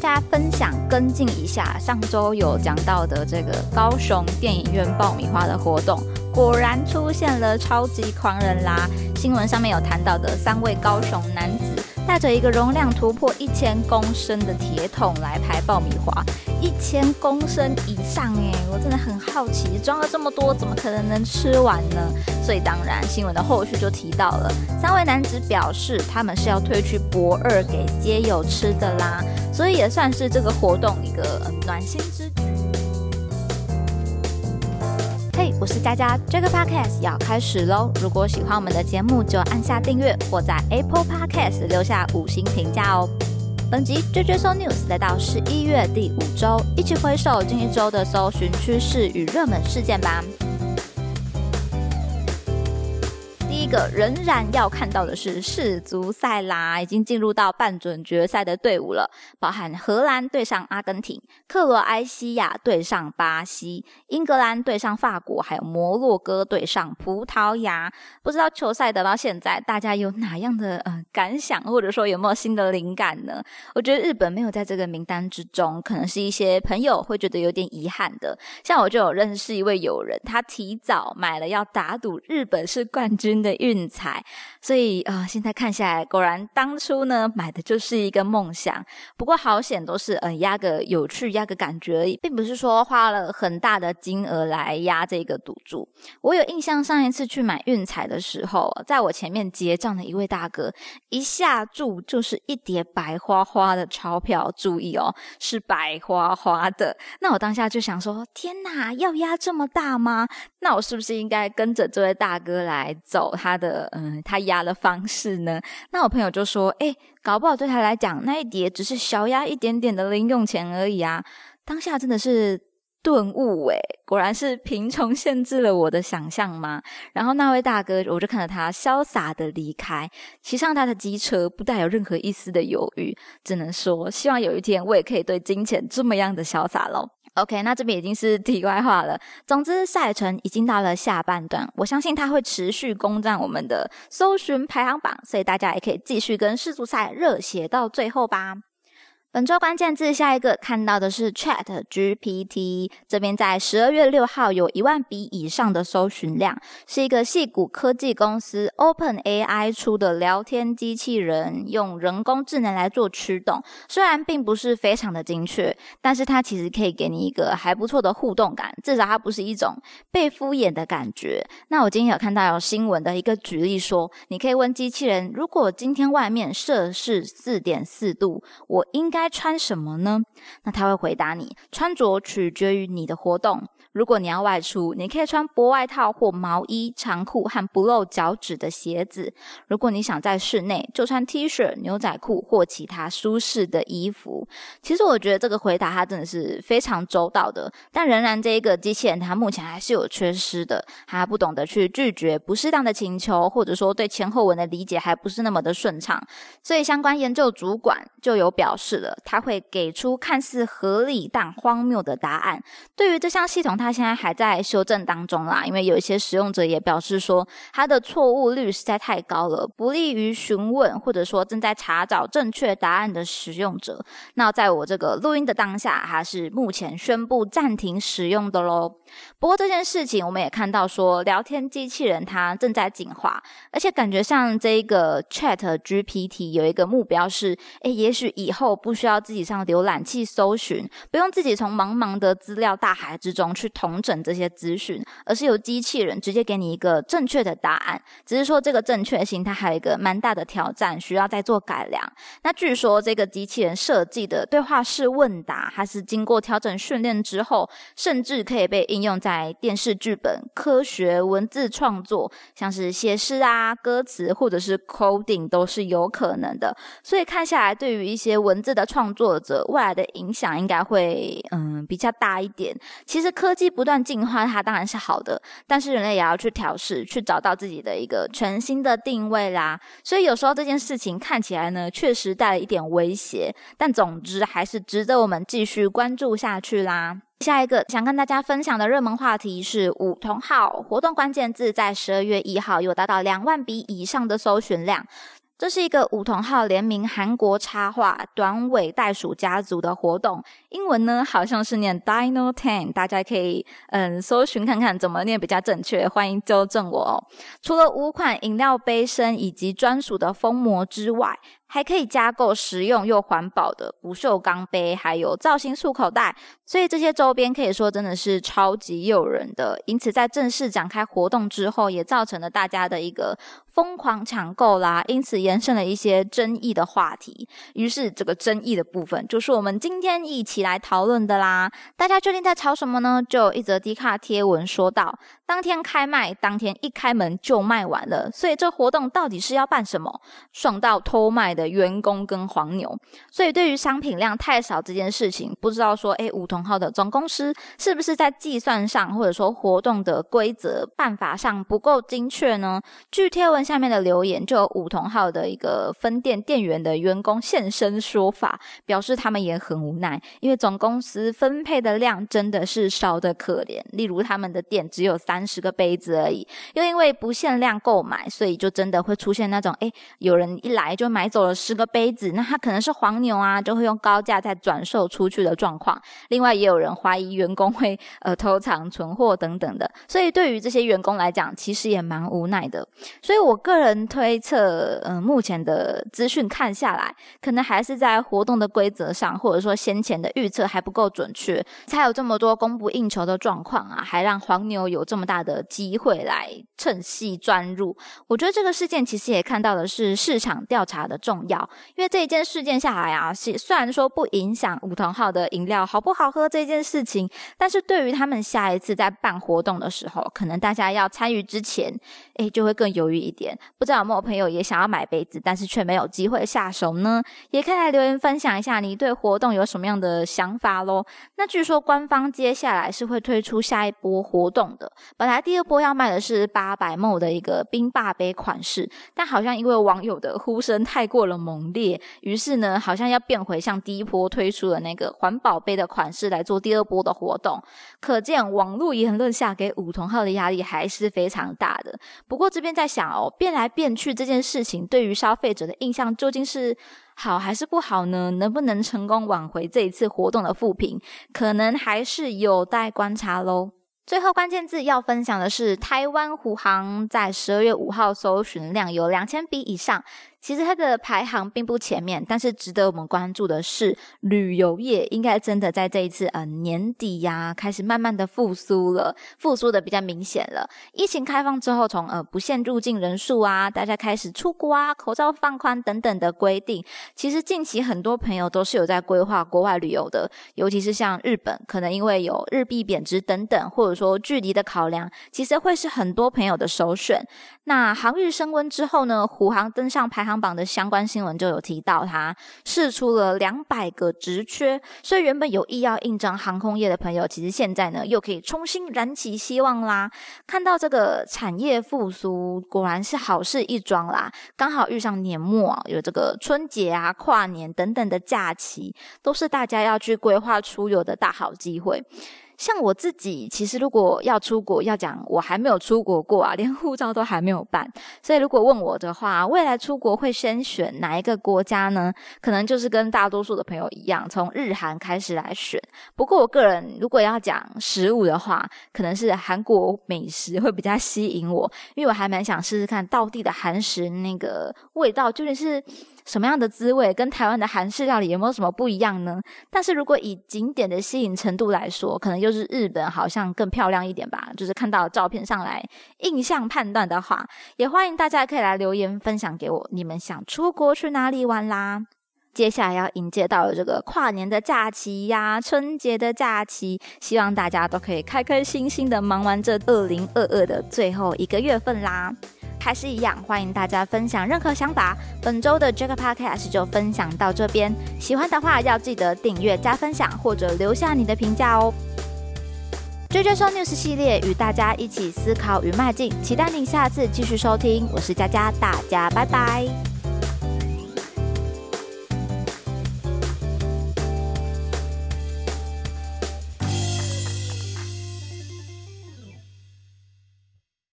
大家分享跟进一下上周有讲到的这个高雄电影院爆米花的活动，果然出现了超级狂人啦！新闻上面有谈到的三位高雄男子带着一个容量突破一千公升的铁桶来排爆米花，一千公升以上哎，我真的很好奇，装了这么多，怎么可能能吃完呢？所以当然新闻的后续就提到了，三位男子表示他们是要推去博二给街友吃的啦。所以也算是这个活动一个暖心之举。我是佳佳，这个 podcast 要开始喽！如果喜欢我们的节目，就按下订阅或在 Apple Podcast 留下五星评价哦。本集 JJ So News 来到十一月第五周，一起回首近一周的搜寻趋势与热门事件吧。个仍然要看到的是世足赛啦，已经进入到半准决赛的队伍了，包含荷兰对上阿根廷、克罗埃西亚对上巴西、英格兰对上法国，还有摩洛哥对上葡萄牙。不知道球赛得到现在，大家有哪样的呃感想，或者说有没有新的灵感呢？我觉得日本没有在这个名单之中，可能是一些朋友会觉得有点遗憾的。像我就有认识一位友人，他提早买了要打赌日本是冠军的。运彩，所以呃，现在看下来，果然当初呢买的就是一个梦想。不过好险，都是呃压个有趣，压个感觉而已，并不是说花了很大的金额来压这个赌注。我有印象，上一次去买运彩的时候，在我前面结账的一位大哥，一下注就是一叠白花花的钞票，注意哦，是白花花的。那我当下就想说，天哪，要压这么大吗？那我是不是应该跟着这位大哥来走？他的嗯，他压的方式呢？那我朋友就说：“哎，搞不好对他来讲，那一叠只是小压一点点的零用钱而已啊！”当下真的是顿悟哎，果然是贫穷限制了我的想象吗？然后那位大哥，我就看着他潇洒的离开，骑上他的机车，不带有任何一丝的犹豫。只能说，希望有一天我也可以对金钱这么样的潇洒喽。OK，那这边已经是题外话了。总之，赛程已经到了下半段，我相信它会持续攻占我们的搜寻排行榜，所以大家也可以继续跟世足赛热血到最后吧。本周关键字下一个看到的是 Chat GPT，这边在十二月六号有一万笔以上的搜寻量，是一个细谷科技公司 Open AI 出的聊天机器人，用人工智能来做驱动。虽然并不是非常的精确，但是它其实可以给你一个还不错的互动感，至少它不是一种被敷衍的感觉。那我今天有看到有新闻的一个举例说，你可以问机器人，如果今天外面摄氏四点四度，我应该。穿什么呢？那他会回答你：穿着取决于你的活动。如果你要外出，你可以穿薄外套或毛衣、长裤和不露脚趾的鞋子。如果你想在室内，就穿 T 恤、牛仔裤或其他舒适的衣服。其实我觉得这个回答他真的是非常周到的，但仍然这一个机器人他目前还是有缺失的，他不懂得去拒绝不适当的请求，或者说对前后文的理解还不是那么的顺畅。所以相关研究主管就有表示了，他会给出看似合理但荒谬的答案。对于这项系统，他它现在还在修正当中啦，因为有一些使用者也表示说，它的错误率实在太高了，不利于询问或者说正在查找正确答案的使用者。那在我这个录音的当下，它是目前宣布暂停使用的喽。不过这件事情，我们也看到说，聊天机器人它正在进化，而且感觉像这个 Chat GPT 有一个目标是，诶，也许以后不需要自己上浏览器搜寻，不用自己从茫茫的资料大海之中去。统整这些资讯，而是由机器人直接给你一个正确的答案。只是说这个正确性，它还有一个蛮大的挑战，需要再做改良。那据说这个机器人设计的对话式问答，它是经过调整训练之后，甚至可以被应用在电视剧本、科学文字创作，像是写诗啊、歌词或者是 coding 都是有可能的。所以看下来，对于一些文字的创作者，未来的影响应该会嗯比较大一点。其实科技。不断进化，它当然是好的，但是人类也要去调试，去找到自己的一个全新的定位啦。所以有时候这件事情看起来呢，确实带了一点威胁，但总之还是值得我们继续关注下去啦。下一个想跟大家分享的热门话题是五同号活动关键字，在十二月一号有达到两万笔以上的搜寻量。这是一个梧桐号联名韩国插画短尾袋鼠家族的活动，英文呢好像是念 Dino Ten，大家可以嗯搜寻看看怎么念比较正确，欢迎纠正我哦。除了五款饮料杯身以及专属的封膜之外，还可以加购实用又环保的不锈钢杯，还有造型束口袋，所以这些周边可以说真的是超级诱人的。因此，在正式展开活动之后，也造成了大家的一个疯狂抢购啦，因此延伸了一些争议的话题。于是，这个争议的部分就是我们今天一起来讨论的啦。大家究竟在吵什么呢？就一则低卡贴文说到，当天开卖，当天一开门就卖完了，所以这活动到底是要办什么？爽到偷卖！的员工跟黄牛，所以对于商品量太少这件事情，不知道说，诶，梧桐号的总公司是不是在计算上，或者说活动的规则办法上不够精确呢？据贴文下面的留言，就有梧桐号的一个分店店员的员工现身说法，表示他们也很无奈，因为总公司分配的量真的是少的可怜。例如他们的店只有三十个杯子而已，又因为不限量购买，所以就真的会出现那种，诶，有人一来就买走了。十个杯子，那他可能是黄牛啊，就会用高价再转售出去的状况。另外，也有人怀疑员工会呃偷藏存货等等的，所以对于这些员工来讲，其实也蛮无奈的。所以我个人推测，嗯，目前的资讯看下来，可能还是在活动的规则上，或者说先前的预测还不够准确，才有这么多供不应求的状况啊，还让黄牛有这么大的机会来趁隙钻入。我觉得这个事件其实也看到的是市场调查的重。要，因为这一件事件下来啊，是虽然说不影响梧桐号的饮料好不好喝这件事情，但是对于他们下一次在办活动的时候，可能大家要参与之前，诶，就会更犹豫一点。不知道有没有朋友也想要买杯子，但是却没有机会下手呢？也可以来留言分享一下你对活动有什么样的想法喽。那据说官方接下来是会推出下一波活动的，本来第二波要卖的是八百梦的一个冰霸杯款式，但好像因为网友的呼声太过了。猛烈，于是呢，好像要变回像第一波推出的那个环保杯的款式来做第二波的活动。可见网络言论下给梧桐号的压力还是非常大的。不过这边在想哦，变来变去这件事情对于消费者的印象究竟是好还是不好呢？能不能成功挽回这一次活动的负评，可能还是有待观察喽。最后关键字要分享的是，台湾虎航在十二月五号搜寻量有两千笔以上。其实它的排行并不前面，但是值得我们关注的是，旅游业应该真的在这一次呃年底呀，开始慢慢的复苏了，复苏的比较明显了。疫情开放之后，从呃不限入境人数啊，大家开始出国啊，口罩放宽等等的规定，其实近期很多朋友都是有在规划国外旅游的，尤其是像日本，可能因为有日币贬值等等，或者说距离的考量，其实会是很多朋友的首选。那航日升温之后呢，虎航登上排行榜的相关新闻就有提到，它试出了两百个职缺，所以原本有意要应征航空业的朋友，其实现在呢又可以重新燃起希望啦。看到这个产业复苏，果然是好事一桩啦。刚好遇上年末，有这个春节啊、跨年等等的假期，都是大家要去规划出游的大好机会。像我自己，其实如果要出国，要讲我还没有出国过啊，连护照都还没有办。所以如果问我的话，未来出国会先选哪一个国家呢？可能就是跟大多数的朋友一样，从日韩开始来选。不过我个人如果要讲食物的话，可能是韩国美食会比较吸引我，因为我还蛮想试试看到地的韩食那个味道究竟是。什么样的滋味跟台湾的韩式料理有没有什么不一样呢？但是如果以景点的吸引程度来说，可能就是日本好像更漂亮一点吧。就是看到照片上来印象判断的话，也欢迎大家可以来留言分享给我，你们想出国去哪里玩啦？接下来要迎接到了这个跨年的假期呀，春节的假期，希望大家都可以开开心心的忙完这二零二二的最后一个月份啦。还是一样，欢迎大家分享任何想法。本周的 Jack Podcast 就分享到这边，喜欢的话要记得订阅、加分享或者留下你的评价哦。追追收 News 系列与大家一起思考与迈进，期待您下次继续收听。我是佳佳，大家拜拜。